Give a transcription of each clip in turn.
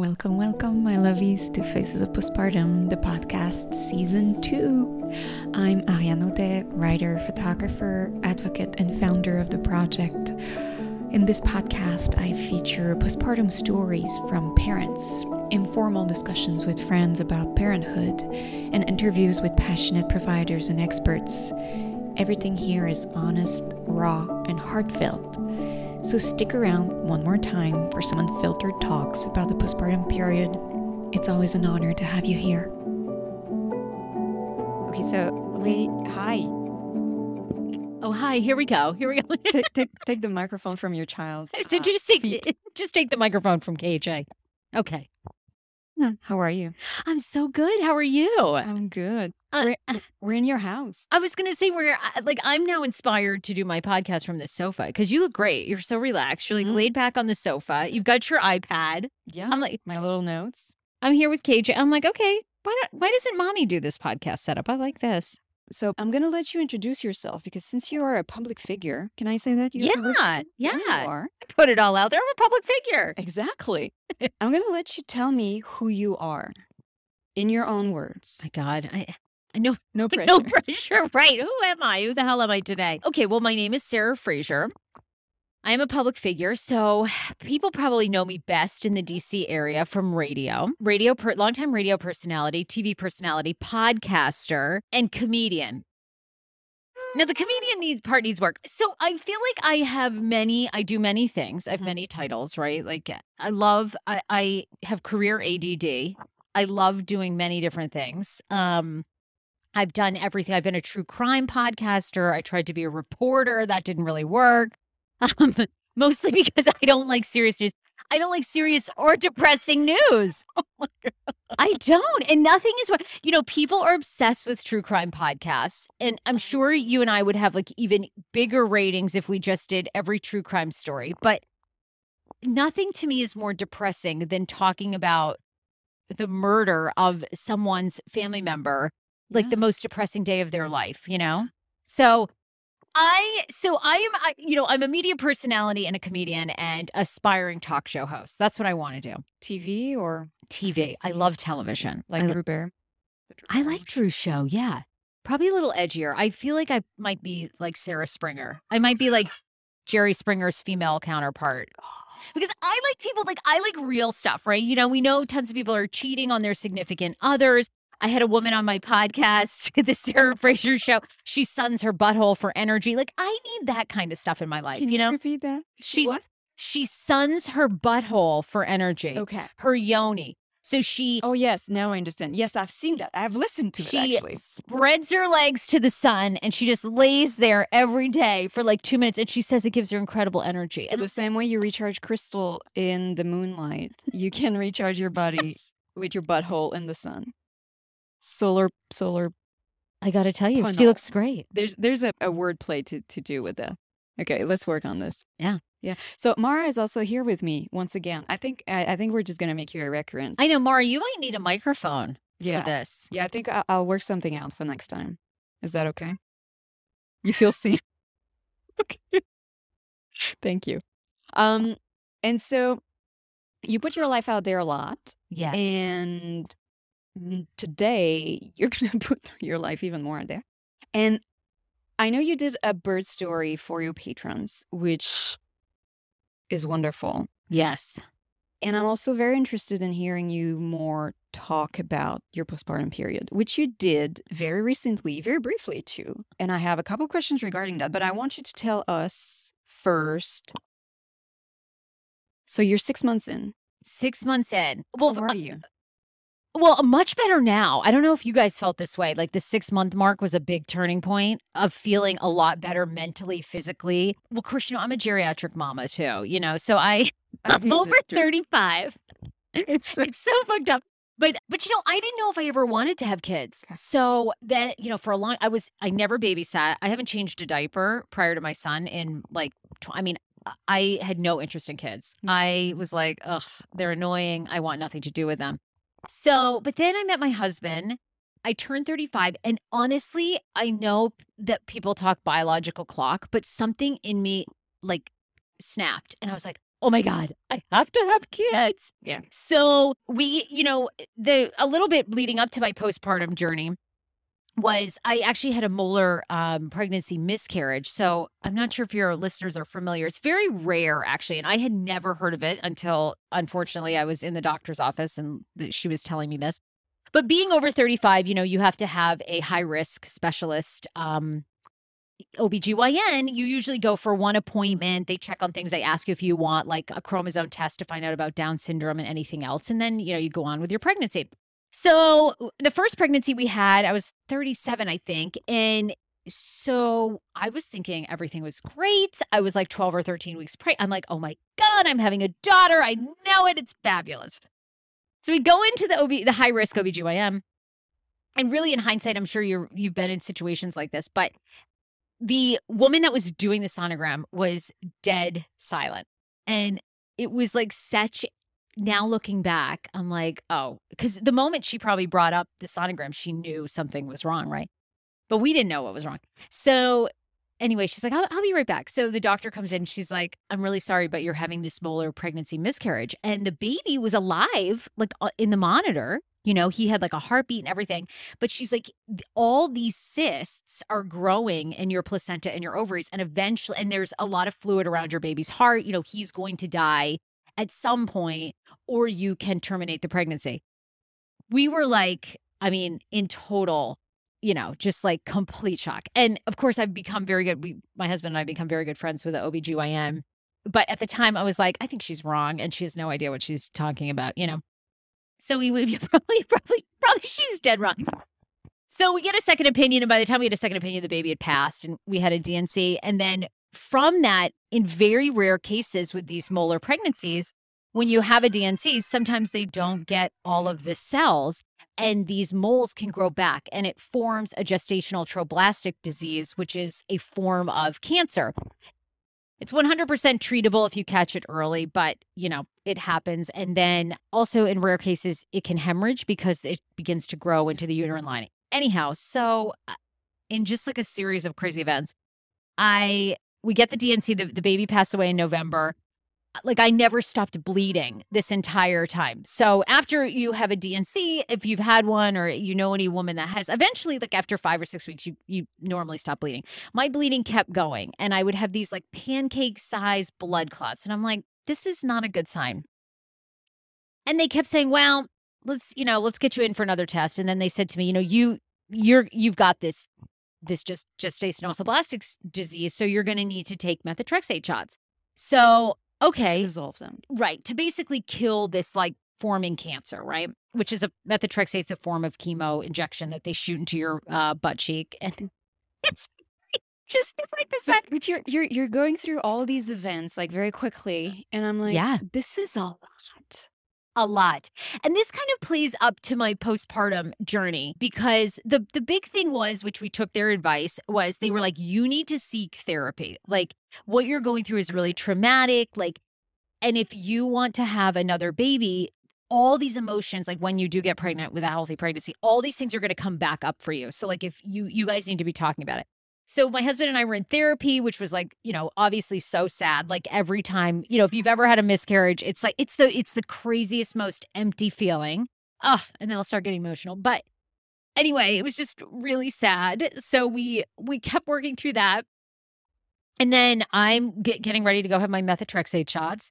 Welcome, welcome, my lovies, to Faces of Postpartum, the podcast season two. I'm Ariane Audet, writer, photographer, advocate, and founder of the project. In this podcast, I feature postpartum stories from parents, informal discussions with friends about parenthood, and interviews with passionate providers and experts. Everything here is honest, raw, and heartfelt. So stick around one more time for some unfiltered talks about the postpartum period. It's always an honor to have you here. Okay, so wait, hi. Oh, hi. Here we go. Here we go. take, take, take the microphone from your child. So just take just take the microphone from KJ. Okay. How are you? I'm so good. How are you? I'm good. Uh, we're, we're in your house. I was gonna say we're uh, like I'm now inspired to do my podcast from the sofa because you look great. You're so relaxed. You're like Mhm. laid back on the sofa. You've got your iPad. Yeah. I'm like my little notes. I'm here with KJ. I'm like okay. Why not? Why doesn't mommy do this podcast setup? I like this. So I'm gonna let you introduce yourself because since you are a public figure, can I say that? You're a public- Yeah, yeah. you are. Put it all out there. I'm a public figure. Exactly. I'm gonna let you tell me who you are, in your own words. My God, I I know No pressure. No pressure. Right. Who am I? Who the hell am I today? Okay. Well, my name is Sarah Fraser. I am a public figure, so people probably know me best in the DC area from radio, radio, per- longtime radio personality, TV personality, podcaster, and comedian. Now, the comedian needs part needs work. So I feel like I have many, I do many things. I have Mhm. many titles, right? Like I love, I, I have career ADD. I love doing many different things. Um, I've done everything. I've been a true crime podcaster. I tried to be a reporter. That didn't really work. Um, mostly because I don't like serious news. I don't like serious or depressing news. I don't. And nothing is what, you know, people are obsessed with true crime podcasts. And I'm sure you and I would have like even bigger ratings if we just did every true crime story. But nothing to me is more depressing than talking about the murder of someone's family member like Yeah. the most depressing day of their life, you know? So I so I am I, you know, I'm a media personality and a comedian and aspiring talk show host. That's what I want to do. TV or TV. I love television. like I, Drew Bear? I like Drew's show. Yeah. Probably a little edgier. I feel like I might be like Sarah Springer. I might be like Jerry Springer's female counterpart. Because I like people like I like real stuff, right? You know, we know tons of people are cheating on their significant others. I had a woman on my podcast, the Sarah Fraser show. She suns her butthole for energy. Like I need that kind of stuff in my life, Can you know? repeat that? She What? she suns her butthole for energy. Okay. Her yoni. So she Oh yes, now I understand. Yes, I've seen that. I've listened to she it actually. spreads her legs to the sun and she just lays there every day for like two minutes and she says it gives her incredible energy. So And the same way you recharge crystal in the moonlight, you can recharge your body with your butthole in the sun. Solar, solar. I gotta tell you, she looks great. There's there's a, a word play to to do with that. Okay, let's work on this. Yeah. yeah. So Mara is also here with me once again. I think I, I think we're just gonna make you a recurrent. I know, Mara, you might need a microphone yeah, for this. yeah. I think I, I'll work something out for next time. Is that okay? You feel seen? okay. Thank you. Um, and so you put your life out there a lot. Yeah. And today you're going to put your life even more out there. And I know you did a bird story for your patrons, which is wonderful. yes. And I'm also very interested in hearing you more talk about your postpartum period, which you did very recently, very briefly too. And I have a couple questions regarding that, but I want you to tell us first. So you're six months in. Six months in. Well, How uh, are you? Well, uh, much better now. I don't know if you guys felt this way. Like the six month mark was a big turning point of feeling a lot better mentally, physically. Well, of course, you know, I'm a geriatric mama too, you know, so I, I'm over 35. It's, it's so fucked up. But, but you know, I didn't know if I ever wanted to have kids. So that, you know, for a long, I was, I never babysat. I haven't changed a diaper prior to my son in like, tw- I mean, uh, I had no interest in kids. Mm. I was like, ugh, they're annoying. I want nothing to do with them. So, but then I met my husband. I turned 35. And honestly, I know that people talk biological clock, but something in me like snapped. And I was like, oh my God, I have to have kids. Yeah. So we, you know, eh, the a little bit leading up to my postpartum journey was I actually had a molar um, pregnancy miscarriage. So I'm not sure if your listeners are familiar. It's very rare, actually. And I had never heard of it until, unfortunately, I was in the doctor's office and she was telling me this. But being over 35, you know, you have to have a high risk specialist. Um, OBGYN, you usually go for one appointment. They check on things. They ask you if you want like a chromosome test to find out about Down syndrome and anything else. And then, you know, you go on with your pregnancy. So the first pregnancy we had, I was 37, I think. And so I was thinking everything was great. I was like 12 or 13 weeks pregnant. I'm like, oh my God, I'm having a daughter. I know it. It's fabulous. So we go into the OB, the high risk OBGYN. And really, in hindsight, I'm sure you're you've been in situations like this, but the woman that was doing the sonogram was dead silent. And it was like such now looking back, I'm like, oh, because the moment she probably brought up the sonogram, she knew something was wrong, right? But we didn't know what was wrong. So anyway, she's like, I'll, I'll, be right back. So the doctor comes in. She's like, I'm really sorry, but you're having this molar pregnancy miscarriage. And the baby was alive, like uh, in the monitor. You know, he had like a heartbeat and everything. But she's like, all these cysts are growing in your placenta and your ovaries. And eventually, and there's a lot of fluid around your baby's heart. You know, he's going to die at some point, or you can terminate the pregnancy. We were like, I mean, in total, you know, just like complete shock. And of course, I've become very good. We, my husband and I become very good friends with the OBGYN. But at the time, I was like, I think she's wrong and she has no idea what she's talking about, you know? So we would be probably, probably, probably she's dead wrong. So we get a second opinion. And by the time we had a second opinion, the baby had passed and we had a D&C. And then from that, in very rare cases with these molar pregnancies, when you have a D&C, sometimes they don't get all of the cells and these moles can grow back and it forms a gestational trophoblastic disease, which is a form of cancer. It's 100% treatable if you catch it early, but you know, it happens. And then also in rare cases, it can hemorrhage because it begins to grow into the uterine lining. Anyhow, so uh, in just like a series of crazy events, I we get the D&C, the, the baby passed away in November. Like I never stopped bleeding this entire time. So after you have a D&C, if you've had one or you know any woman that has, eventually, like after five or six weeks, you you normally stop bleeding. My bleeding kept going, and I would have these like pancake size blood clots, and I'm like, this is not a good sign. And they kept saying, well, let's you know, let's get you in for another test. And then they said to me, you know, you you're you've got this this just gestational trophoblastic disease. So you're going to need to take methotrexate shots. So, okay. Dissolve them. Right. To basically kill this like forming cancer, right? Which is a methotrexate's a form of chemo injection that they shoot into your uh, butt cheek. And it's just, just like this. But, but you're, you're, you're going through all these events like very quickly. And I'm like, yeah, this is a lot a lot. And this kind of plays up to my postpartum journey because the the big thing was which we took their advice was they were like you need to seek therapy. Like what you're going through is really traumatic like and if you want to have another baby all these emotions like when you do get pregnant with a healthy pregnancy all these things are going to come back up for you so like if you you guys need to be talking about it so my husband and I were in therapy, which was like, you know, obviously so sad. Like every time, you know, if you've ever had a miscarriage, it's like it's the it's the craziest, most empty feeling. Oh, and then I'll start getting emotional. But anyway, it was just really sad. So we we kept working through that. And then I'm get, getting ready to go have my methotrexate shots.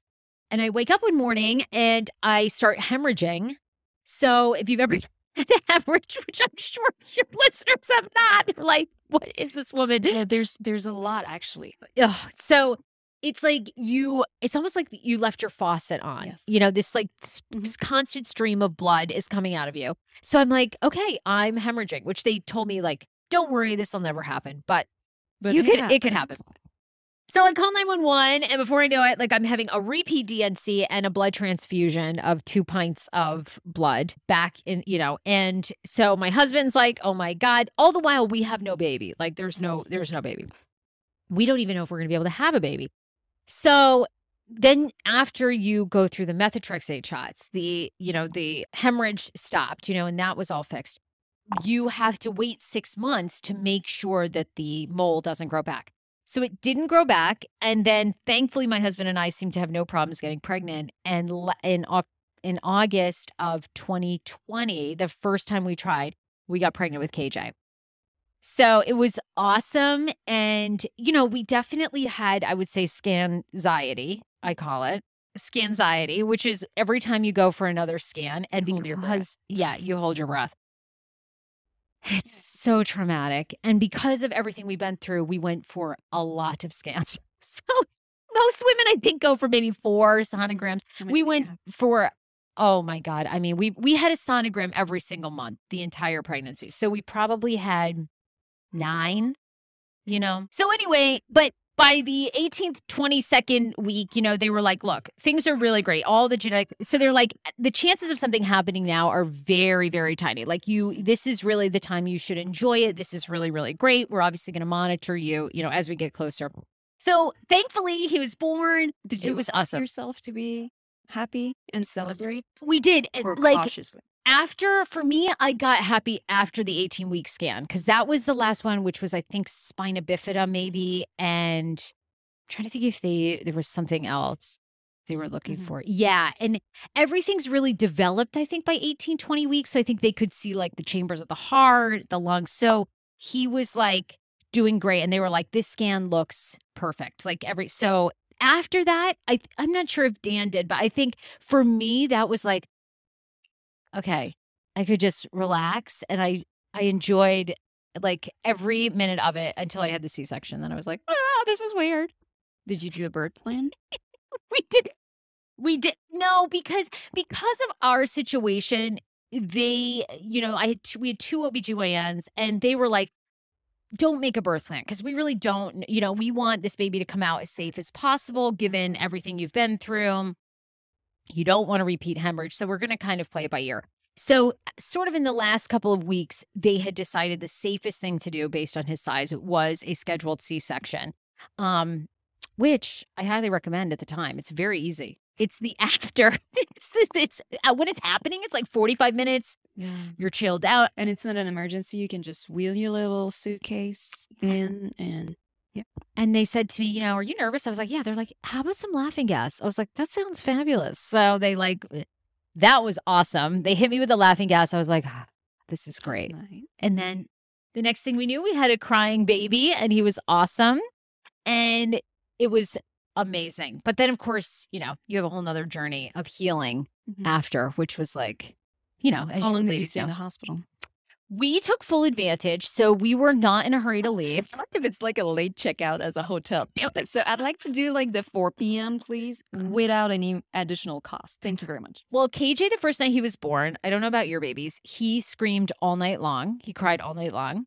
And I wake up one morning and I start hemorrhaging. So if you've ever the hemorrhage, which I'm sure your listeners have not. They're like, what is this woman? Yeah, there's there's a lot actually. Ugh. So it's like you it's almost like you left your faucet on. Yes. You know, this like mm-hmm. this constant stream of blood is coming out of you. So I'm like, okay, I'm hemorrhaging, which they told me like, don't worry, this will never happen. But, but you could it could happen. So I call 911, and before I know it, like I'm having a repeat D&C and a blood transfusion of two pints of blood back in, you know, and so my husband's like, oh my God. All the while we have no baby. Like there's no, mm. there's no baby. We don't even know if we're gonna be able to have a baby. So then after you go through the methotrexate shots, the, you know, the hemorrhage stopped, you know, and that was all fixed. You have to wait six months to make sure that the mole doesn't grow back. So it didn't grow back. And then thankfully, my husband and I seem to have no problems getting pregnant. And in, in August of 2020, the first time we tried, we got pregnant with KJ. So it was awesome. And, you know, we definitely had, I would say, scan anxiety, I call it scan anxiety, which is every time you go for another scan. And because, yeah, you hold your breath. It's so traumatic. And because of everything we've been through, we went for a lot of scans. So most women, I think, go for maybe four sonograms. We went for oh my god. I mean, we we had a sonogram every single month the entire pregnancy. So we probably had nine, you know. So anyway, but by the 18th, 22nd week, you know, they were like, look, things are really great. All the genetic. So they're like, the chances of something happening now are very, very tiny. Like, you, this is really the time you should enjoy it. This is really, really great. We're obviously going to monitor you, you know, as we get closer. So thankfully, he was born. Did you it was awesome. yourself to be happy and celebrate? We did. like, cautiously? After for me i got happy after the 18 week scan because that was the last one which was i think spina bifida maybe and I'm trying to think if they there was something else they were looking mm-hmm. for yeah and everything's really developed i think by 18 20 weeks so i think they could see like the chambers of the heart the lungs so he was like doing great and they were like this scan looks perfect like every so after that i i'm not sure if dan did but i think for me that was like okay, I could just relax. And I, I enjoyed like every minute of it until I had the C section. Then I was like, oh, this is weird. Did you do a birth plan? we did. We did. No, because, because of our situation, they, you know, I had, we had two OBGYNs and they were like, don't make a birth plan because we really don't, you know, we want this baby to come out as safe as possible given everything you've been through. You don't want to repeat hemorrhage. So we're going to kind of play it by ear. So, sort of in the last couple of weeks, they had decided the safest thing to do based on his size was a scheduled C section, um, which I highly recommend at the time. It's very easy. It's the after. it's the, it's uh, when it's happening. It's like forty five minutes. Yeah, you're chilled out, and it's not an emergency. You can just wheel your little suitcase in and yeah. And they said to me, you know, are you nervous? I was like, yeah. They're like, how about some laughing gas? I was like, that sounds fabulous. So they like, eh, that was awesome. They hit me with the laughing gas. I was like, ah, this is great. Nice. And then the next thing we knew, we had a crying baby and he was awesome. And it was amazing. But then, of course, you know, you have a whole nother journey of healing mm-hmm. after, which was like, you know, as how long did you stay in the hospital? We took full advantage, so we were not in a hurry to leave. if it's like a late checkout as a hotel. So I'd like to do like the 4 p.m., please, uh-huh. without any additional cost. Thank you very much. Well, KJ, the first night he was born, I don't know about your babies, he screamed all night long. He cried all night long.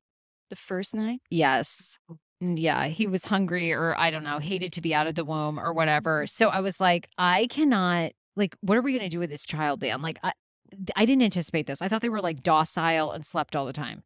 The first night? Yes. Yeah, he was hungry or I don't know, hated to be out of the womb or whatever. Mm-hmm. So I was like, I cannot like what are we going to do with this child dan like I, I didn't anticipate this. I thought they were like docile and slept all the time.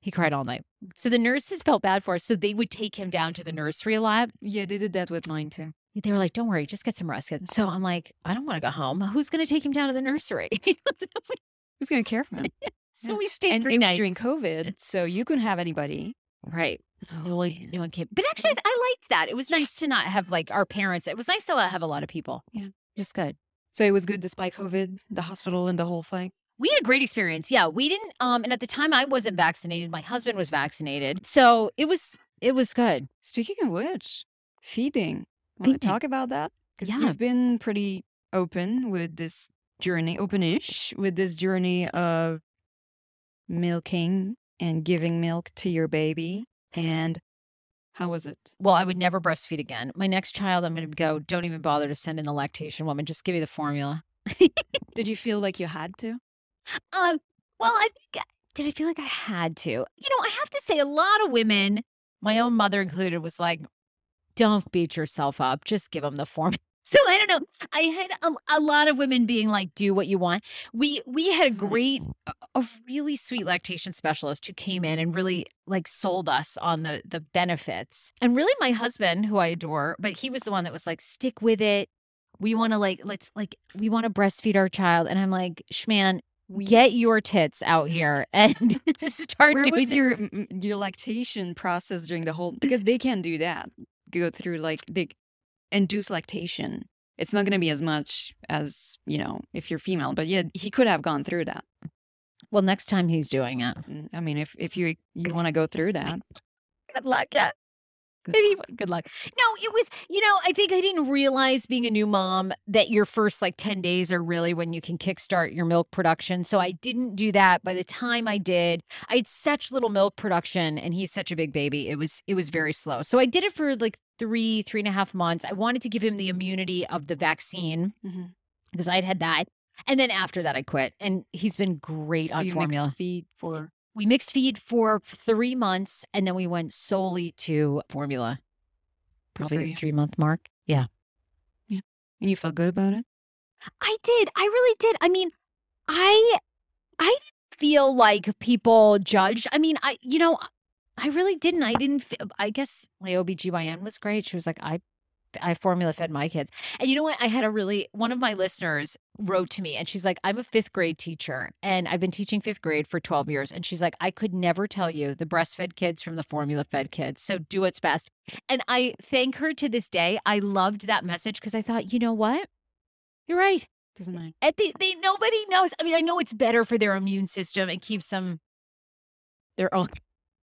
He cried all night. So the nurses felt bad for us. So they would take him down to the nursery a lot. Yeah, they did that with mine too. They were like, don't worry, just get some rest. So I'm like, I don't want to go home. Who's going to take him down to the nursery? Who's going to care for him? so yeah. we stayed and three nights. during COVID. So you couldn't have anybody. Right. Oh, no one came. But actually, I liked that. It was nice to not have like our parents. It was nice to not have a lot of people. Yeah. It was good. So it was good despite COVID, the hospital and the whole thing. We had a great experience. Yeah, we didn't um and at the time I wasn't vaccinated, my husband was vaccinated. So it was it was good. Speaking of which, feeding. Want to talk about that? Because yeah. you've been pretty open with this journey, openish with this journey of milking and giving milk to your baby. And how was it? Well, I would never breastfeed again. My next child, I'm going to go, don't even bother to send in the lactation woman. Just give me the formula. Did you feel like you had to? Um, well, I think, did I feel like I had to? You know, I have to say, a lot of women, my own mother included, was like, don't beat yourself up. Just give them the formula. So I don't know. I had a, a, lot of women being like, "Do what you want." We we had a mm-hmm. great, a really sweet lactation specialist who came in and really like sold us on the the benefits. And really, my husband, who I adore, but he was the one that was like, "Stick with it. We want to like let's like we want to breastfeed our child." And I'm like, "Schman, get your tits out mm. here and start Where doing your your lactation process during the whole because they can't do that go through like they induce lactation. It's not going to be as much as you know if you're female, but yeah, he could have gone through that. Well, next time he's doing it. Mm, I mean, if if you you want to go through that, Good luck, yeah. Maybe good luck. No, it was, you know, I think I didn't realize being a new mom that your first like 10 days are really when you can kickstart your milk production. So I didn't do that. By the time I did, I had such little milk production and he's such a big baby. It was, it was very slow. So I did it for like three, three and a half months. I wanted to give him the immunity of the vaccine Mhm. because I'd had that. And then after that, I quit. And he's been great so on formula. feed for We mixed feed for three months and then we went solely to formula. Probably the three month mark. Yeah. and you felt good about it. I did. I really did. I mean, I I didn't feel like people judged. I mean, I you know, I really didn't. I didn't feel, I guess my OBGYN was great. She was like, I I formula fed my kids. And you know what? I had a really one of my listeners wrote to me and she's like, I'm a fifth grade teacher and I've been teaching fifth grade for 12 years. And she's like, I could never tell you the breastfed kids from the formula fed kids. So do what's best. And I thank her to this day. I loved that message because I thought, you know what? You're right. Doesn't matter. And they, they nobody knows. I mean, I know it's better for their immune system and keeps them. They're all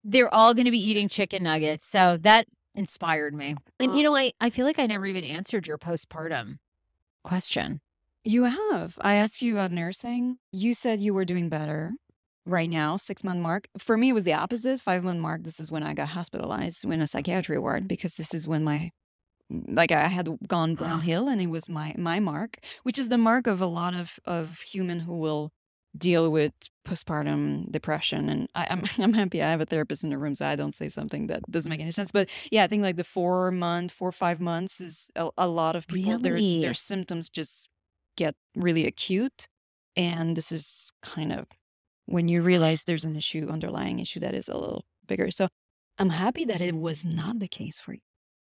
They're all going to be eating chicken nuggets, so that inspired me. And you know, I I feel like I never even answered your postpartum question. You have. I asked you about nursing. You said you were doing better right now, six month mark. For me, it was the opposite. Five month mark, this is when I got hospitalized in a psychiatry ward because this is when my like I had gone downhill and it was my my mark, which is the mark of a lot of of human who will deal with postpartum depression and I, I'm I'm happy I have a therapist in the room so I don't say something that doesn't make any sense. But yeah, I think like the four month, four or five months is a, a lot of people their Really? their symptoms just get really acute. And this is kind of when you realize there's an issue, underlying issue that is a little bigger. So I'm happy that it was not the case for you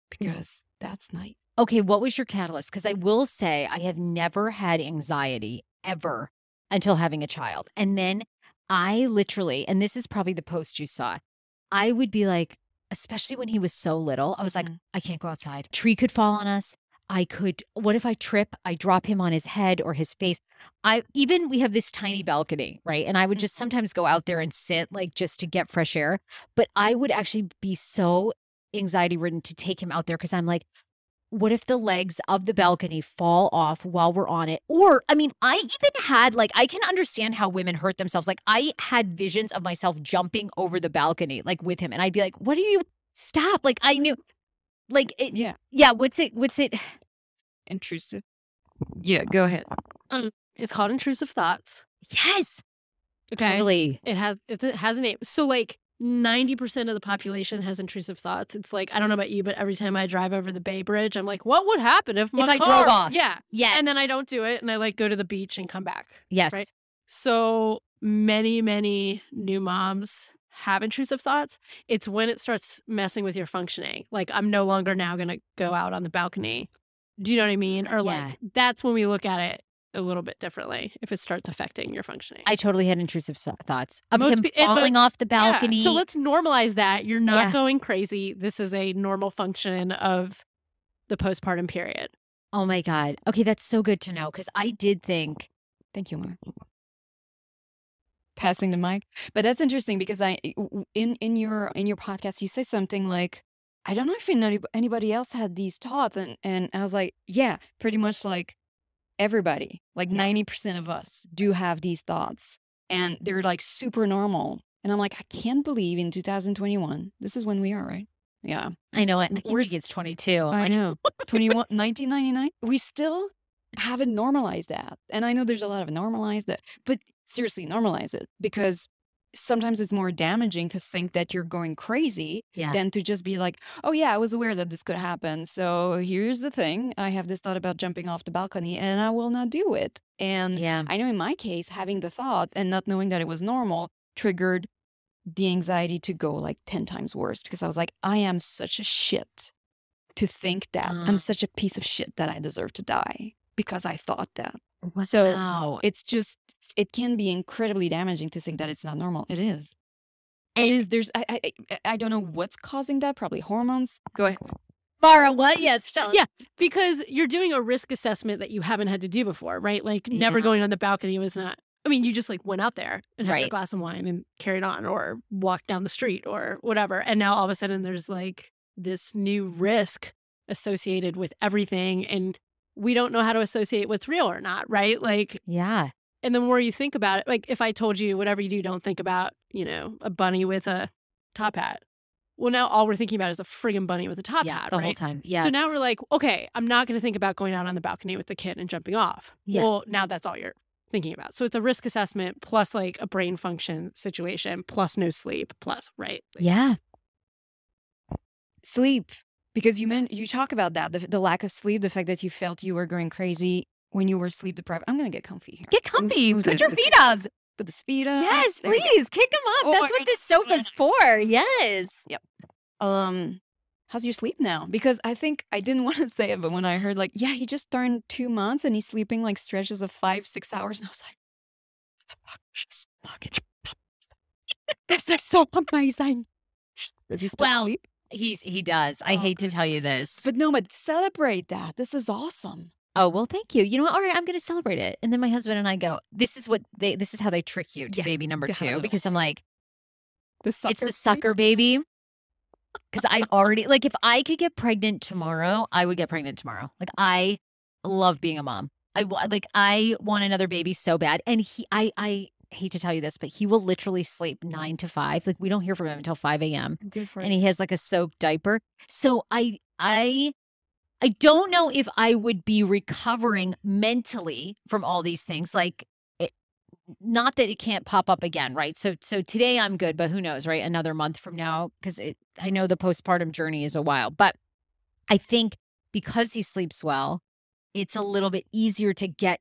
because that's nice. Okay, what was your catalyst? Because I will say I have never had anxiety ever until having a child. And then I literally, and this is probably the post you saw, I would be like, especially when he was so little, I was like, Mhm. I can't go outside. Tree could fall on us. I could, what if I trip? I drop him on his head or his face. I even, we have this tiny balcony, right? And I would just sometimes go out there and sit, like just to get fresh air. But I would actually be so anxiety ridden to take him out there because I'm like, what if the legs of the balcony fall off while we're on it? Or, I mean, I even had like, I can understand how women hurt themselves. Like, I had visions of myself jumping over the balcony, like with him. And I'd be like, what are you? Stop. Like, I knew, like, it, Yeah. yeah, what's it? What's it? Intrusive. Yeah, go ahead. Um, it's called intrusive thoughts. Yes. Okay. Totally. It has it has a name. So like 90% of the population has intrusive thoughts. It's like I don't know about you, but every time I drive over the Bay Bridge, I'm like, what would happen if my I car? drove off. Yeah. Yes. And then I don't do it and I like go to the beach and come back. yes. right. So many, many new moms have intrusive thoughts. It's when it starts messing with your functioning. Like I'm no longer now going to go out on the balcony. Do you know what I mean? Or Yeah. like that's when we look at it a little bit differently if it starts affecting your functioning. I totally had intrusive so- thoughts of Most him falling most- off the Yeah, balcony. So let's normalize that. You're not Yeah. going crazy. This is a normal function of the postpartum period. oh my God. Okay, that's so good to know because I did think, Thank you, Mara. Passing the mic, but that's interesting because I in in your in your podcast you say something like, I don't know if anybody else had these thoughts, and and I was like, yeah, pretty much like everybody, like ninety percent of us do have these thoughts, and they're like super normal. And I'm like, I can't believe in 2021, this is when we are, right? Yeah, I know it. I think it's 22. I Like, know. 21, 1999. We still haven't normalized that. And I know there's a lot of normalized that, but seriously, normalize it because sometimes it's more damaging to think that you're going crazy Yeah. than to just be like, oh, yeah, I was aware that this could happen. So here's the thing I have this thought about jumping off the balcony and I will not do it. And Yeah. I know in my case, having the thought and not knowing that it was normal triggered the anxiety to go like 10 times worse because I was like, I am such a shit to think that Uh. I'm such a piece of shit that I deserve to die because I thought that. So it's just, it can be incredibly damaging to think that it's not normal. It is. It is. There's, I, I, I- don't know what's causing that. Probably hormones. Go ahead. Mara, what? Yes. Yeah, because you're doing a risk assessment that you haven't had to do before, right? Like never Yeah. going on the balcony was not. I mean, you just like went out there and had Right. glass of wine and carried on, or walked down the street, or whatever. And now all of a sudden, there's like this new risk associated with everything, and we don't know how to associate what's real or not, right? Like, Yeah. and the more you think about it, like if I told you whatever you do, don't think about, you know, a bunny with a top hat. Well, now all we're thinking about is a friggin' bunny with a top yeah. hat, The right? whole time. Yeah. So now we're like, okay, I'm not going to think about going out on the balcony with the kid and jumping off. Yeah. Well, now that's all you're thinking about. So it's a risk assessment plus like a brain function situation plus no sleep plus, right? Like, yeah. sleep because you meant you talk about that the, the lack of sleep the fact that you felt you were going crazy when you were sleep deprived i'm gonna get comfy here Get comfy. Put the- your feet up. put the speed up Yes, There please. Kick them up. Oh, That's what this sofa's for. Yes. Yep. Um how's your sleep now because i think i didn't want to say it but when i heard like yeah he just turned two months and he's sleeping like stretches of five six hours and i was like fuck, just fuck this is so amazing does he still Well, sleep He's he does. I Oh, hate to tell you this. but Noma, celebrate that this is awesome Oh well, thank you. You know what? All right, I'm going to celebrate it. And then my husband and I go. This is what they. This is how they trick you to Yeah, baby number two because I'm like, the sucker it's the sucker baby. Because I already like if I could get pregnant tomorrow, I would get pregnant tomorrow. Like I love being a mom. I like I want another baby so bad, and he I I hate to tell you this, but he will literally sleep nine to five. Like we don't hear from him until five a.m. good for and he has like a soaked diaper. So I I I don't know if I would be recovering mentally from all these things. Like it, not that it can't pop up again, right? So so today I'm good, but who knows, right? Another month from now because I know the postpartum journey is a while, but I think because he sleeps well, it's a little bit easier to get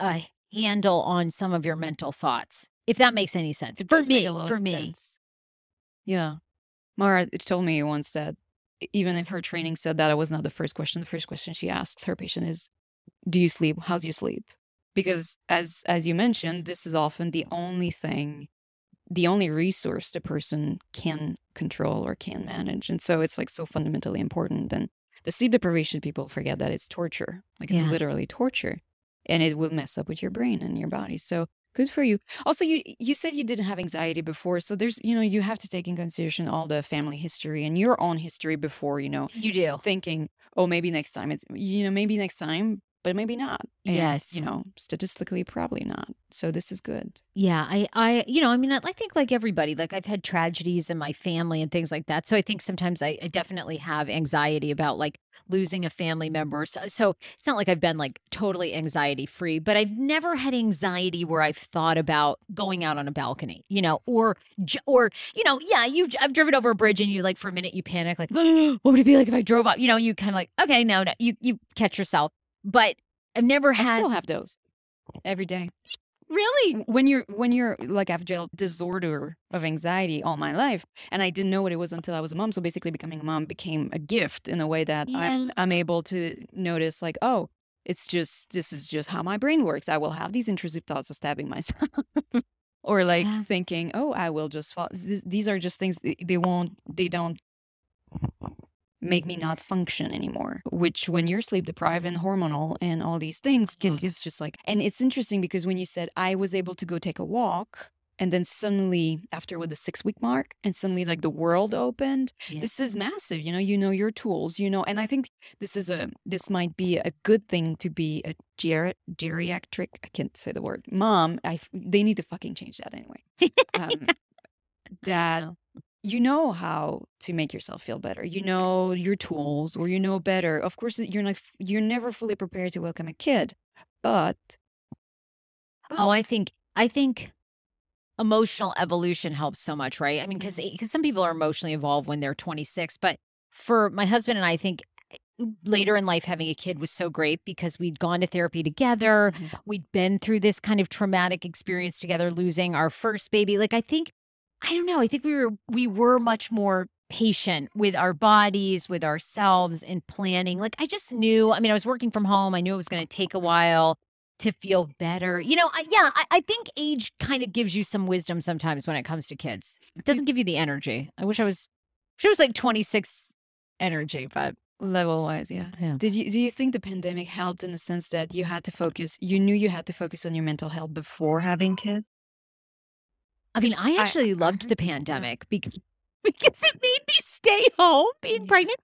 a handle on some of your mental thoughts. If that makes any sense. It for me, for me. sense. Yeah. Mara told me once that even if her training said that it was not the first question, the first question she asks her patient is, "Do you sleep? How's your sleep?" Because as as you mentioned, this is often the only thing, the only resource the person can control or can manage, and so it's like so fundamentally important. And the sleep deprivation people forget that it's torture, like it's Yeah. literally torture, and it will mess up with your brain and your body. So good for you. Also, you you said you didn't have anxiety before, so there's you know you have to take in consideration all the family history and your own history before you know You do. thinking, oh, maybe next time it's you know maybe next time, but maybe not. And, Yes. you know statistically probably not. So this is good. Yeah, I, I, you know, I mean, I, I think like everybody, like I've had tragedies in my family and things like that. So I think sometimes I, I definitely have anxiety about like losing a family member. So, so it's not like I've been like totally anxiety free, but I've never had anxiety where I've thought about going out on a balcony, you know, or, or, you know, yeah, you, I've driven over a bridge and you like for a minute you panic, like, what would it be like if I drove up? You know, you kind of like, okay, no, no, you, you catch yourself. But I've never had. I still have those every day. really. when you're when you're like I've dealt disorder of anxiety all my life, and I didn't know what it was until I was a mom. So basically, becoming a mom became a gift in a way that I'm, Yeah. I'm able to notice, like, oh, it's just this is just how my brain works. I will have these intrusive thoughts of stabbing myself. Or like Yeah. thinking, oh, I will just fall. These are just things they won't, they don't make me not function anymore which when you're sleep deprived and hormonal and all these things can Mm-hmm. is just like and it's interesting because when you said i was able to go take a walk and then suddenly after with the six week mark and suddenly like the world opened this is massive you know you know your tools you know and i think this is a this might be a good thing to be a ger- geriatric i can't say the word mom i they need to fucking change that anyway um, that. You know how to make yourself feel better. You know your tools, or you know better. Of course, you're not. You're never fully prepared to welcome a kid, but Oh, I think I think emotional evolution helps so much, right? I mean, because because some people are emotionally evolved when they're 26, but for my husband and I, I think eh, later in life having a kid was so great because we'd gone to therapy together, Mhm. we'd been through this kind of traumatic experience together, losing our first baby. Like I think, I don't know, I think we were we were much more patient with our bodies, with ourselves, in planning. Like I just knew. I mean, I was working from home. I knew it was going to take a while to feel better. You know, I, yeah, I, I think age kind of gives you some wisdom sometimes when it comes to kids. It doesn't give you the energy. I wish I was, wish I was like 26 energy, but level wise, yeah. Yeah. Did you do you think the pandemic helped in the sense that you had to focus? You knew you had to focus on your mental health before having kids. I mean, I actually I loved the pandemic because because it made me stay home being pregnant.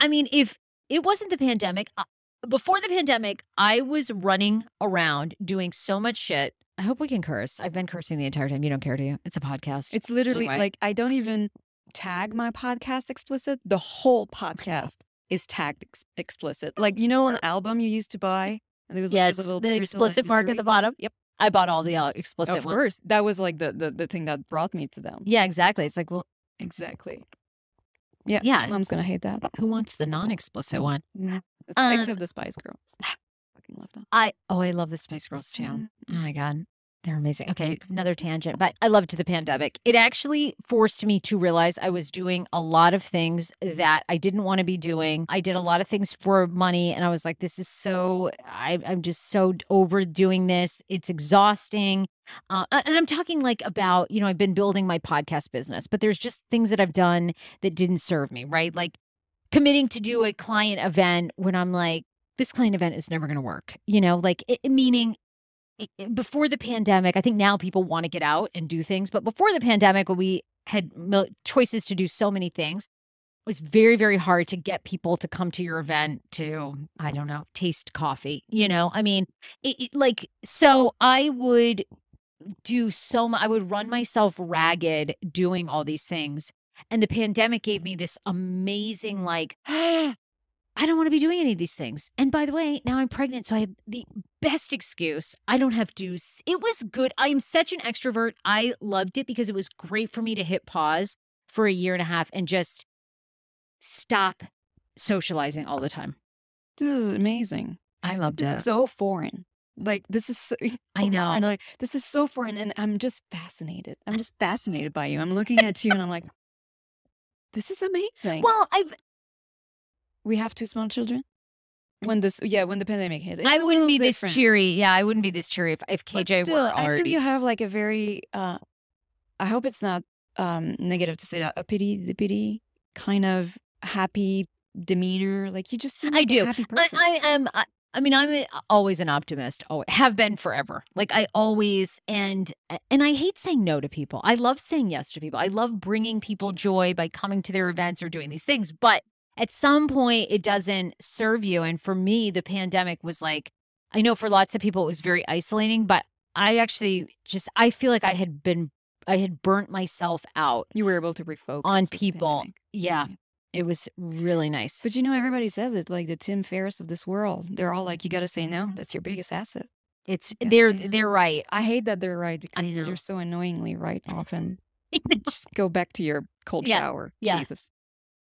I mean, if it wasn't the pandemic, uh, before the pandemic, I was running around doing so much shit. I hope we can curse. I've been cursing the entire time. You don't care, do you? It's a podcast. It's literally Anyway. like I don't even tag my podcast explicit. The whole podcast is tagged ex- explicit. Like you know, an album you used to buy. And there was like, yes, little the explicit mark at the bottom. Yep. I bought all the uh, explicit Of ones. course, that was like the, the the thing that brought me to them. Yeah, exactly. It's like, well, Exactly. Yeah. yeah. Mom's gonna hate that. Who wants the non-explicit one? It's Uh, except the Spice Girls. Fucking love them. I oh, I love the Spice Girls too. Mhm. Oh my god, they're amazing. Okay, another tangent, but I loved the pandemic. It actually forced me to realize I was doing a lot of things that I didn't want to be doing. I did a lot of things for money, and I was like, "This is so. I, I'm just so overdoing this. It's exhausting." Uh, and I'm talking like about you know I've been building my podcast business, but there's just things that I've done that didn't serve me. Right, like committing to do a client event when I'm like this client event is never going to work. You know, like it, meaning before the pandemic, I think now people want to get out and do things, but before the pandemic, when we had choices to do so many things, it was very, very hard to get people to come to your event to, I don't know, taste coffee. You know, I mean, it, it- like, so I would do so much, I would run myself ragged doing all these things. And the pandemic gave me this amazing, like, I don't want to be doing any of these things. And by the way, now I'm pregnant, so I have the best excuse. I don't have to. It was good. I am such an extrovert. I loved it because it was great for me to hit pause for a year and a half and just stop socializing all the time. This is amazing. I loved it. So foreign. Like this is so I know. And like this is so foreign and I'm just fascinated. I'm just fascinated by you. I'm looking at you and I'm like, this is amazing. Well, I've we have two small children. When this yeah, when the pandemic hit. it's I wouldn't be this cheery. Yeah, I wouldn't be this cheery if, if But KJ still, were I think you have like a very uh I hope it's not um negative to say that a pity the pity kind of happy demeanor. Like you just seem I like a do. happy I, person. I am. I, I mean, I'm a- always an optimist. Always have been forever. Like I always and and I hate saying no to people. I love saying yes to people. I love bringing people joy by coming to their events or doing these things. But at some point, it doesn't serve you. And for me, the pandemic was like, I know for lots of people it was very isolating, but I actually just I feel like I had been I had burnt myself out. you were able to refocus On people. Yeah, mm-hmm. it was really nice. But you know, everybody says it like the Tim Ferriss of this world. They're all like, you got to say no. That's your biggest asset. It's they're they're right. I hate that they're right because they're so annoyingly right often. Just go back to your cold Yeah, shower. yeah. Jesus.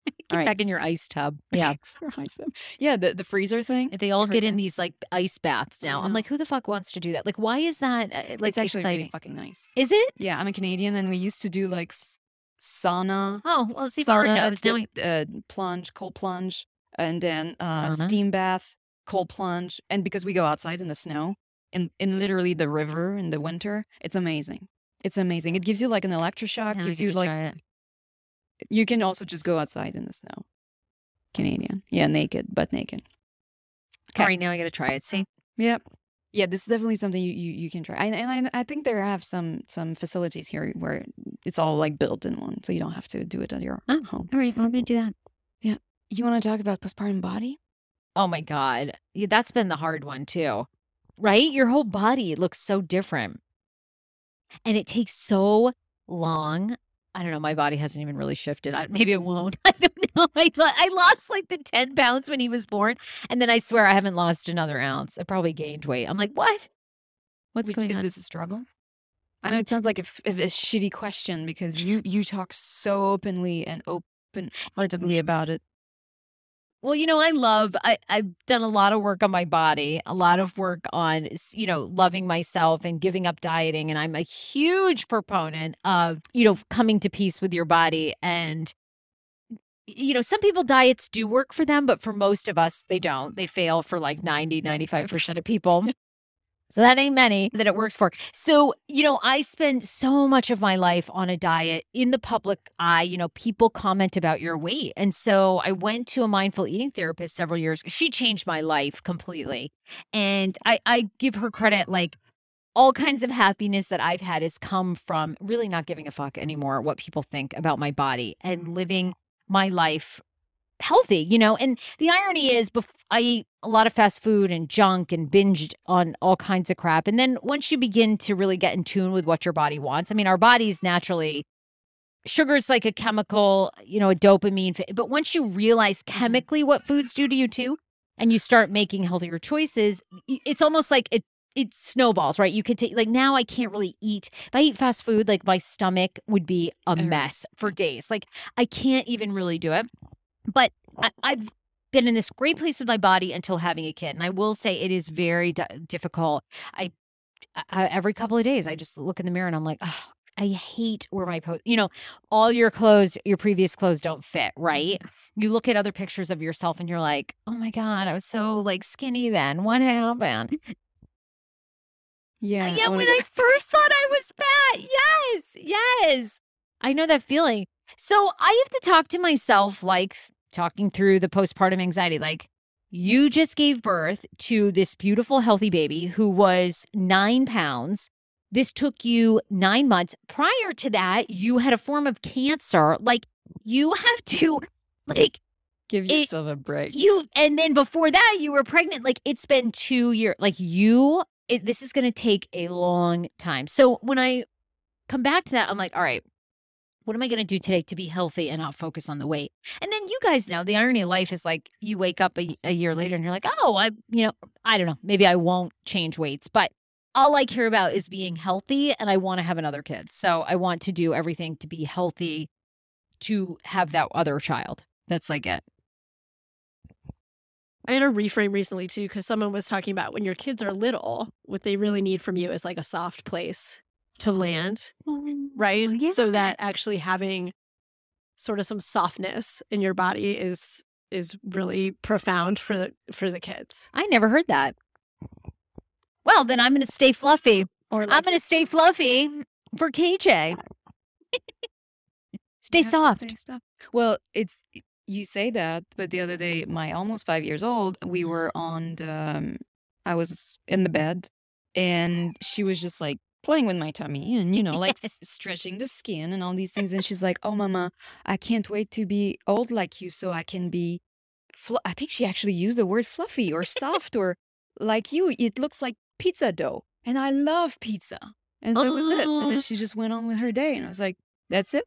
Get right. back in your ice tub. Yeah. Yeah, the, the freezer thing. They all get in these like ice baths now. I'm like, who the fuck wants to do that? Like, why is that uh, like it's actually really exciting? fucking nice. Is it? Yeah, I'm a Canadian and we used to do like sauna. Oh, well, see, sauna, I was doing. uh, plunge, cold plunge, and then uh, steam bath, cold plunge. And because we go outside in the snow, in, in literally the river in the winter, it's amazing. It's amazing. It gives you like an electroshock, gives you like. You can also just go outside in the snow. Canadian. Yeah, naked, but naked. All right, now I got to try it. See, Yep. Yeah, this is definitely something you, you, you can try. And, and I, I think there have some some facilities here where it's all like built in one, so you don't have to do it at your Oh. home. all right, I'm gonna do that. Yeah. You want to talk about postpartum body? Oh my god, yeah, that's been the hard one too, right? Your whole body looks so different, and it takes so long. I don't know. My body hasn't even really shifted. I, maybe it won't. I don't know. I, lo- I lost like the 10 pounds when he was born. And then I swear I haven't lost another ounce. I probably gained weight. I'm like, what? What's Wait, going is on? Is this a struggle? I know it sounds like a shitty question because you you talk so openly and open heartedly about it. Well, you know, I love, I, I've done a lot of work on my body, a lot of work on, you know, loving myself and giving up dieting. And I'm a huge proponent of, you know, coming to peace with your body. And, you know, some people diets do work for them, but for most of us, they don't. They fail for like 90, 95% of people. So that ain't many that it works for. So, you know, I spend so much of my life on a diet in the public eye. You know, people comment about your weight. And so I went to a mindful eating therapist several years. She changed my life completely. And I, I give her credit like all kinds of happiness that I've had has come from really not giving a fuck anymore what people think about my body and living my life healthy, you know. And the irony is, bef- I eat a lot of fast food and junk and binged on all kinds of crap. And then once you begin to really get in tune with what your body wants, I mean, our bodies naturally. Sugar is like a chemical, you know, a dopamine. But once you realize mm-hmm. chemically what foods do to you too, and you start making healthier choices, it's almost like it it snowballs, right? You could take like now I can't really eat. If I eat fast food, like my stomach would be a mess for days. Like I can't even really do it. But I, I've been in this great place with my body until having a kid, and I will say it is very d- difficult. I, I every couple of days I just look in the mirror and I'm like, oh, I hate where my post, you know, all your clothes, your previous clothes don't fit, right? You look at other pictures of yourself and you're like, oh my God, I was so like skinny then. What happened? Uh, yeah. yeah, I when go- I first thought I was fat. Yes, yes. I know that feeling. So I have to talk to myself like talking through the postpartum anxiety. Like, you just gave birth to this beautiful, healthy baby who was nine pounds. This took you nine months. Prior to that, you had a form of cancer. Like, you have to, like, Give it- yourself a break. you and then before that you were pregnant like it's been two years like you it, this is going to take a long time so when i come back to that i'm like all right what am i going to do today to be healthy and not focus on the weight? And then you guys know the irony of life is like you wake up a, a year later and you're like oh i you know i don't know maybe i won't change weights but all i care about is being healthy and i want to have another kid so i want to do everything to be healthy to have that other child. That's like it. I had a reframe recently too, because someone was talking about when your kids are little, what they really need from you is like a soft place to land, right? yeah. So that actually having sort of some softness in your body is is really profound for the for the kids. I never heard that. Well, then I'm going to stay fluffy. Or I'm going to stay fluffy for KJ. stay You have to soft. stay soft. Well, it's you say that, but the other day, my almost five years old, we were on the. Um, I was in the bed, and she was just like playing with my tummy, and you know, like s- stretching the skin and all these things. And she's like, "Oh, mama, I can't wait to be old like you, so I can be." Fl-. I think she actually used the word fluffy or soft or like you. It looks like pizza dough, and I love pizza. And that was it. And then oh. she just went on with her day, and I was like, "That's it."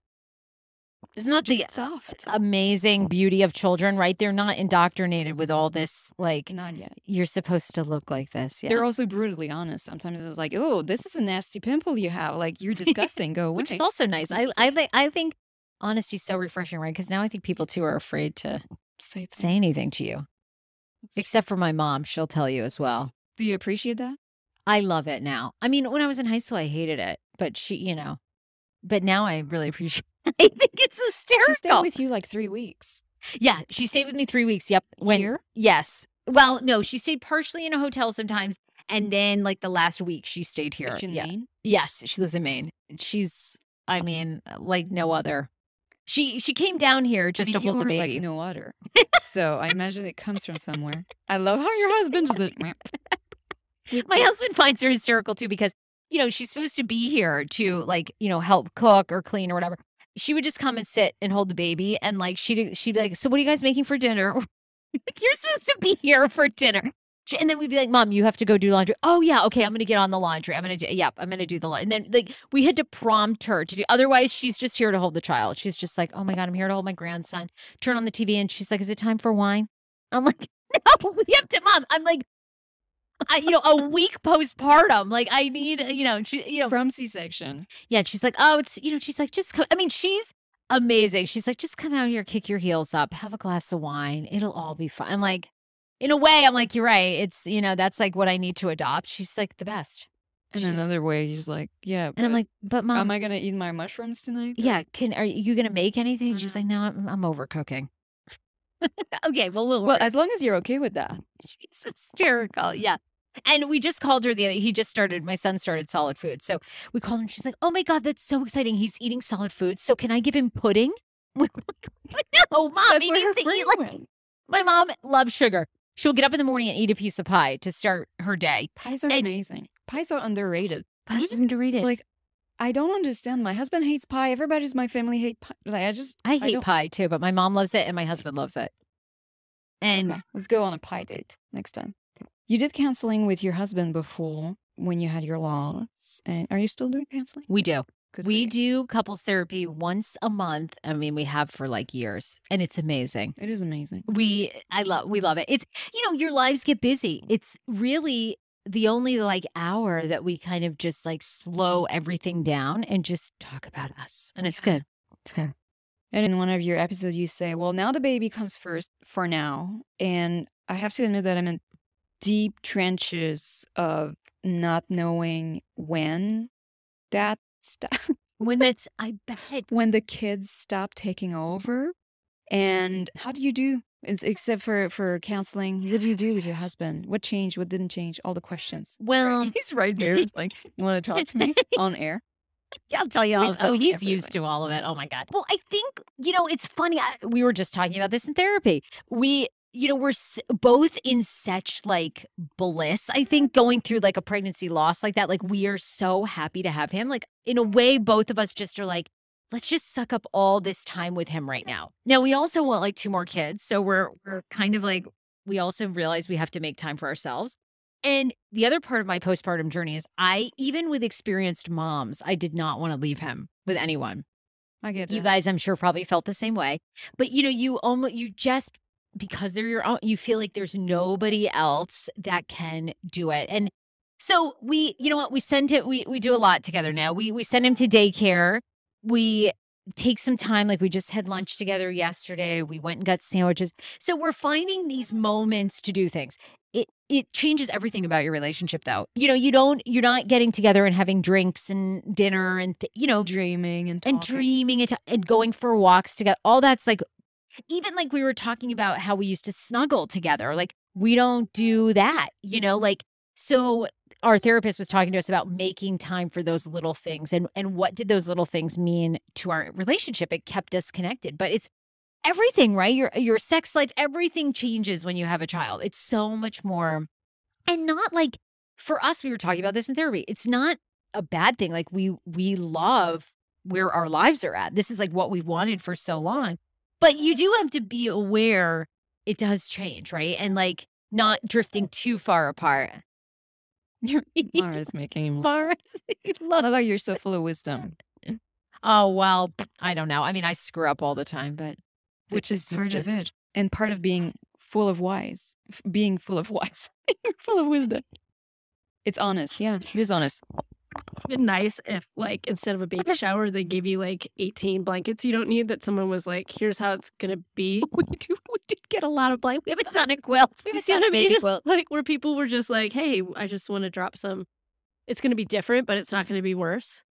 Isn't that the soft. amazing beauty of children, right? They're not indoctrinated with all this, like, Not yet. you're supposed to look like this. Yeah. They're also brutally honest. Sometimes it's like, oh, this is a nasty pimple you have. Like you're disgusting. Go away. Which is also nice. I, I, think I think honesty's so refreshing, right? Because now I think people too are afraid to say, say anything to you, except for my mom. She'll tell you as well. Do you appreciate that? I love it now. I mean, when I was in high school, I hated it, but she, you know, but now I really appreciate. I think it's hysterical. She stayed with you like three weeks. yeah, she stayed with me three weeks. Yep. When Here? yes, well, no, she stayed partially in a hotel sometimes, and mm. then like the last week she stayed here. In yeah. Maine? Yes, she lives in Maine. She's, I mean, uh, like no other. She she came down here just I to mean, you hold the baby. like no other. so I imagine it comes from somewhere. I love how your husband just My husband finds her hysterical too because, you know, she's supposed to be here to like, you know, help cook or clean or whatever. She would just come mm. and sit and hold the baby and like she'd she'd be like, So what are you guys making for dinner? You're supposed to be here for dinner. And then we'd be like, Mom, you have to go do laundry. Oh yeah, okay, I'm gonna get on the laundry. I'm gonna do yep, I'm gonna do the laundry. And then like we had to prompt her to do otherwise she's just here to hold the child. She's just like, Oh my god, I'm here to hold my grandson. Turn on the TV and she's like, Is it time for wine? I'm like, No, we have to mom. I'm like I, you know, a week postpartum. Like I need, you know, she, you know, from C-section. yeah. She's like, oh, it's, you know, she's like, just come. I mean, she's amazing. She's like, just come out here, kick your heels up, have a glass of wine. It'll all be fine. I'm like, in a way, I'm like, you're right. It's, you know, that's like what I need to adopt. She's like the best. In She's- another way, he's like, yeah. And I'm like, but mom, am I gonna eat my mushrooms tonight? yeah, can are you gonna make anything? She's Mhm. like, no, I'm, I'm over cooking. okay, well, we'll as long as you're okay with that. She's hysterical. Yeah. And we just called her the other, he just started, my son started solid food. So we called her and she's like, oh my God, that's so exciting. He's eating solid food. So can I give him pudding? We were like, no, mom, he needs to eat like, went. my mom loves sugar. She'll get up in the morning and eat a piece of pie to start her day. Pies are And- amazing. Pies are underrated. Pies are underrated. Like, I don't understand. My husband hates pie. Everybody's in my family hate pie. Like, I just I hate don't- pie too, but my mom loves it and my husband loves it. And Okay, let's go on a pie date next time. You did counseling with your husband before when you had your loss, and are you still doing counseling? we do. Good We do couples therapy once a month. I mean, we have for like years, and it's amazing. It is amazing. We I love we love it. It's you know, your lives get busy. It's really the only like hour that we kind of just like slow everything down and just talk about us. And it's good. It's good. And in one of your episodes, you say, "Well, now the baby comes first for now," and I have to admit that I'm in deep trenches of not knowing when that stop When that's I bet when the kids stop taking over. And how do you do? It's, except for for counseling, what do you do with your husband? What changed? What didn't change? All the questions. well He's right there. It's like, you want to talk to me on air? I'll tell you all. Please Oh, he's used to all of it. Oh my god. Well, I think you know it's funny. I, we were just talking about this in therapy. We, you know, we're s- both in such like bliss. I think going through like a pregnancy loss like that. Like we are so happy to have him. Like in a way, both of us just are like, let's just suck up all this time with him right now. Now we also want like two more kids, so we're we're kind of like we also realize we have to make time for ourselves. And the other part of my postpartum journey is I, even with experienced moms, I did not want to leave him with anyone. I get You that. guys, I'm sure, probably felt the same way. But you know, you almost, you just, because they're your own, you feel like there's nobody else that can do it. And so we, you know what, we send it, we, we do a lot together now. We, we send him to daycare. We take some time, like we just had lunch together yesterday. We went and got sandwiches. So we're finding these moments to do things it it changes everything about your relationship though you know you don't you're not getting together and having drinks and dinner and th- you know dreaming and and dreaming and, t- and going for walks together all that's like even like we were talking about how we used to snuggle together like we don't do that you know like so our therapist was talking to us about making time for those little things and and what did those little things mean to our relationship. It kept us connected but it's everything right? Your your sex life everything changes when you have a child. It's so much more and not like for us we were talking about this in therapy it's not a bad thing like we we love where our lives are at. This is like what we wanted for so long but you do have to be aware it does change right? And like not drifting too far apart Mara's making. Mars, Love how you're so full of wisdom, oh well i don't know i mean i screw up all the time but which is part of it. and part of being full of wise, f- being full of wise, full of wisdom. It's honest. Yeah, it is honest. been nice if like instead of a baby shower they gave you like 18 blankets you don't need that someone was like here's how it's gonna be we do we did get a lot of blame we haven't done a quilt we you haven't see done what a I baby mean? quilt like where people were just like hey i just want to drop some it's gonna be different but it's not gonna be worse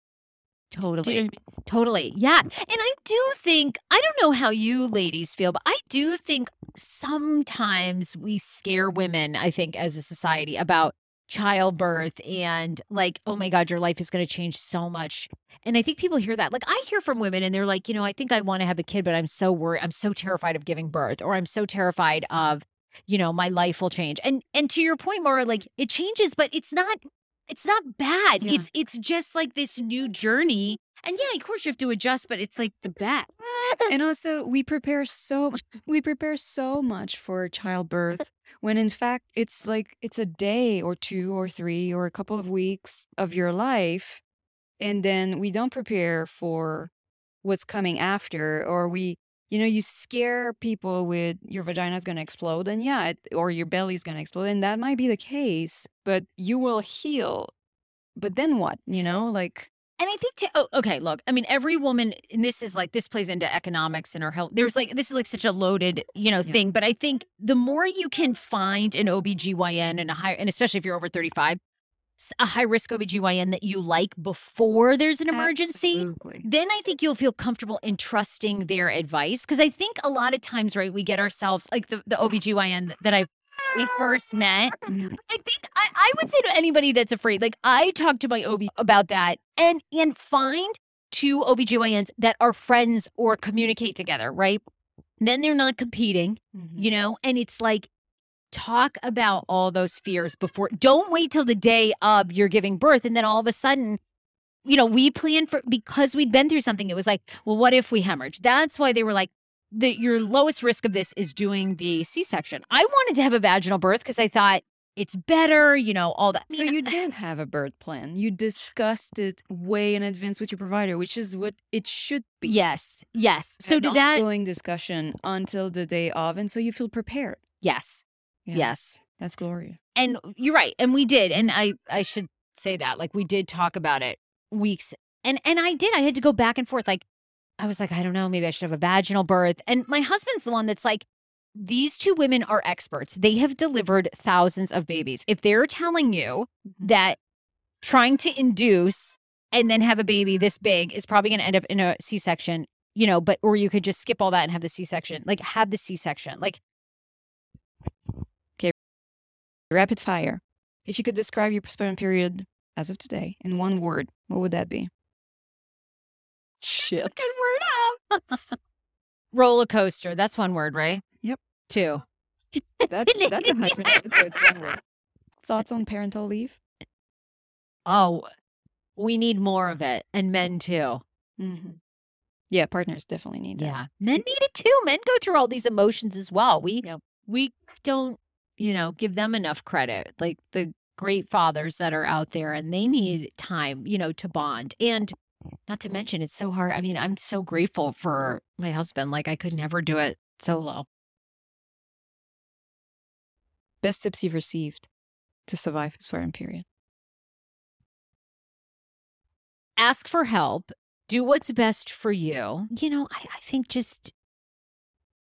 you know totally I mean? Totally. Yeah. And I do think, I don't know how you ladies feel, but I do think sometimes we scare women, I think, as a society about childbirth and like, oh my God, your life is going to change so much. And I think people hear that. Like, I hear from women and they're like, you know, I think I want to have a kid, but I'm so worried. I'm so terrified of giving birth, or I'm so terrified of, you know, my life will change. And and to your point, Mara, like it changes, but it's not it's not bad. Yeah. It's it's just like this new journey. And yeah, of course you have to adjust, but it's like the best. and also we prepare so we prepare so much for childbirth when in fact it's like it's a day or two or three or a couple of weeks of your life and then we don't prepare for what's coming after or we you know you scare people with your vagina is going to explode and yeah it, or your belly is going to explode and that might be the case but you will heal but then what you know like And I think, to, oh, okay, look, I mean, every woman, and this is like, this plays into economics and our health. There's like, this is like such a loaded, you know, Yeah. thing. But I think the more you can find an OBGYN and a high, and especially if you're over 35, a high risk OBGYN that you like before there's an emergency, Absolutely. then I think you'll feel comfortable in trusting their advice. Cause I think a lot of times, right, we get ourselves like the, the OBGYN that I've we first met. I think I, I would say to anybody that's afraid, like I talked to my OB about that and and find two OBGYNs that are friends or communicate together, right? Then they're not competing, mm-hmm. you know, and it's like talk about all those fears before don't wait till the day of you're giving birth and then all of a sudden you know we planned for because we'd been through something it was like well what if we hemorrhage that's why they were like the your lowest risk of this is doing the c-section i wanted to have a vaginal birth because i thought it's better you know all that So you did have a birth plan. You discussed it way in advance with your provider, which is what it should be. yes yes so did that ongoing discussion until the day of, and so you feel prepared. yes Yeah. yes That's glorious. and you're right and we did and i i should say that like we did talk about it weeks and and i did i had to go back and forth like i was like i don't know maybe i should have a vaginal birth and my husband's the one that's like these two women are experts they have delivered thousands of babies if they're telling you Mhm. that trying to induce and then have a baby this big is probably going to end up in a c-section you know but or you could just skip all that and have the c-section like have the c-section like okay, Rapid fire. If you could describe your postpartum period as of today in one word, what would that be? Shit. Roller coaster that's one word right Yep. two That, that's a so it's one word. Thoughts on parental leave? Oh, we need more of it, and men too. Mm-hmm. Yeah, partners definitely need that. Yeah, men need it too. Men go through all these emotions as well. We we don't, you know, give them enough credit. Like the great fathers that are out there, and they need time, you know, to bond. And not to mention, it's so hard. I mean, I'm so grateful for my husband. Like I could never do it solo. Best tips you've received to survive postpartum period. ask for help do what's best for you you know i, I think just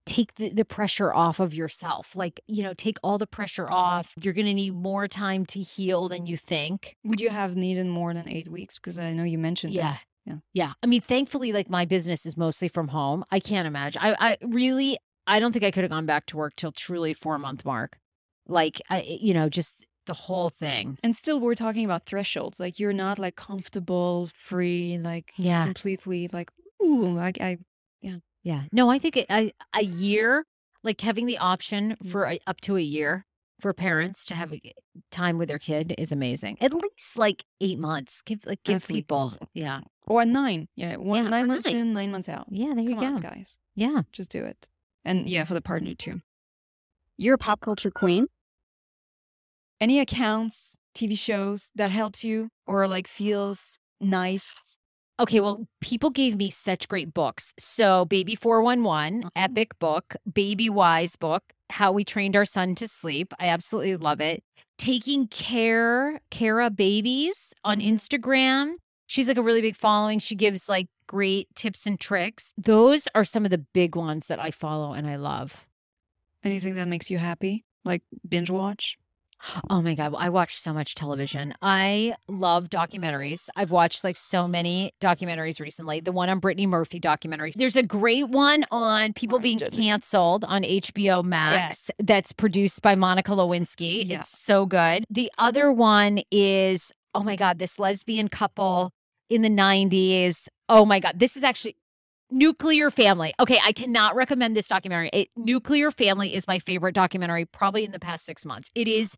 take the, the pressure off of yourself like you know take all the pressure off you're going to need more time to heal than you think Would you have needed more than eight weeks? Because I know you mentioned yeah that. Yeah. yeah i mean thankfully like my business is mostly from home i can't imagine i, I really i don't think i could have gone back to work till truly four month mark like I, you know just the whole thing And still, we're talking about thresholds. Like you're not like comfortable, free, like yeah completely like ooh, like I Yeah. Yeah. No, I think it, a, a year, like having the option Mm. for a, up to a year for parents to have a, time with their kid is amazing. At least like eight months. Give like give people. Yeah. Or nine. Yeah, one Yeah, nine months nine. in, nine months out. Yeah. There you Come go. on, guys, Yeah. just do it. And yeah, for the partner too. You're a pop culture queen. Any accounts, TV shows that helps you or like feels nice. Okay. Well, people gave me such great books. So, Baby 411, uh-huh. epic book, Baby Wise book, How We Trained Our Son to Sleep. I absolutely love it. Taking Care, Kara Babies on mm-hmm. Instagram. She's like a really big following. She gives like great tips and tricks. Those are some of the big ones that I follow and I love. Anything that makes you happy, like binge watch. Oh my God. I watch so much television. I love documentaries. I've watched like so many documentaries recently. The one on Brittany Murphy documentary. There's a great one on people being canceled on HBO Max yes. that's produced by Monica Lewinsky. Yeah. It's so good. The other one is, oh my God, this lesbian couple in the 90s. Oh my God. This is actually Nuclear Family. Okay, I cannot recommend this documentary. It, Nuclear Family is my favorite documentary probably in the past six months. It is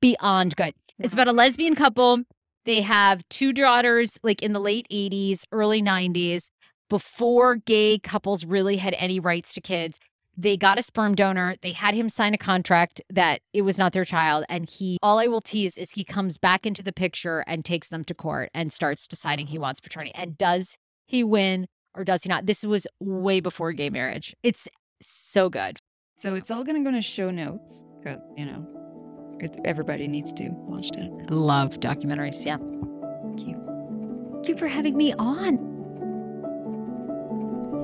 beyond good. It's about a lesbian couple. They have two daughters, like in the late 80s, early 90s, before gay couples really had any rights to kids. They got a sperm donor. They had him sign a contract that it was not their child. And he, all I will tease is he comes back into the picture and takes them to court and starts deciding he wants paternity. And does he win or does he not? This was way before gay marriage. It's so good. So it's all gonna go in show notes. You know, it, everybody needs to watch that. Love documentaries. Yeah. Thank you. Thank you for having me on.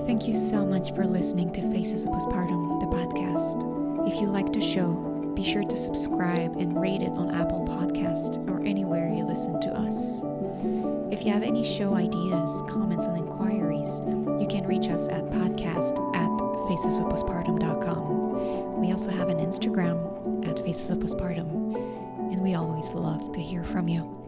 Thank you so much for listening to Faces of Postpartum, the podcast. If you like the show, be sure to subscribe and rate it on Apple Podcast or anywhere you listen to us. If you have any show ideas, comments, and inquiries, you can reach us at podcast at facesofpostpartum.com. We also have an Instagram at Faces of Postpartum, and we always love to hear from you.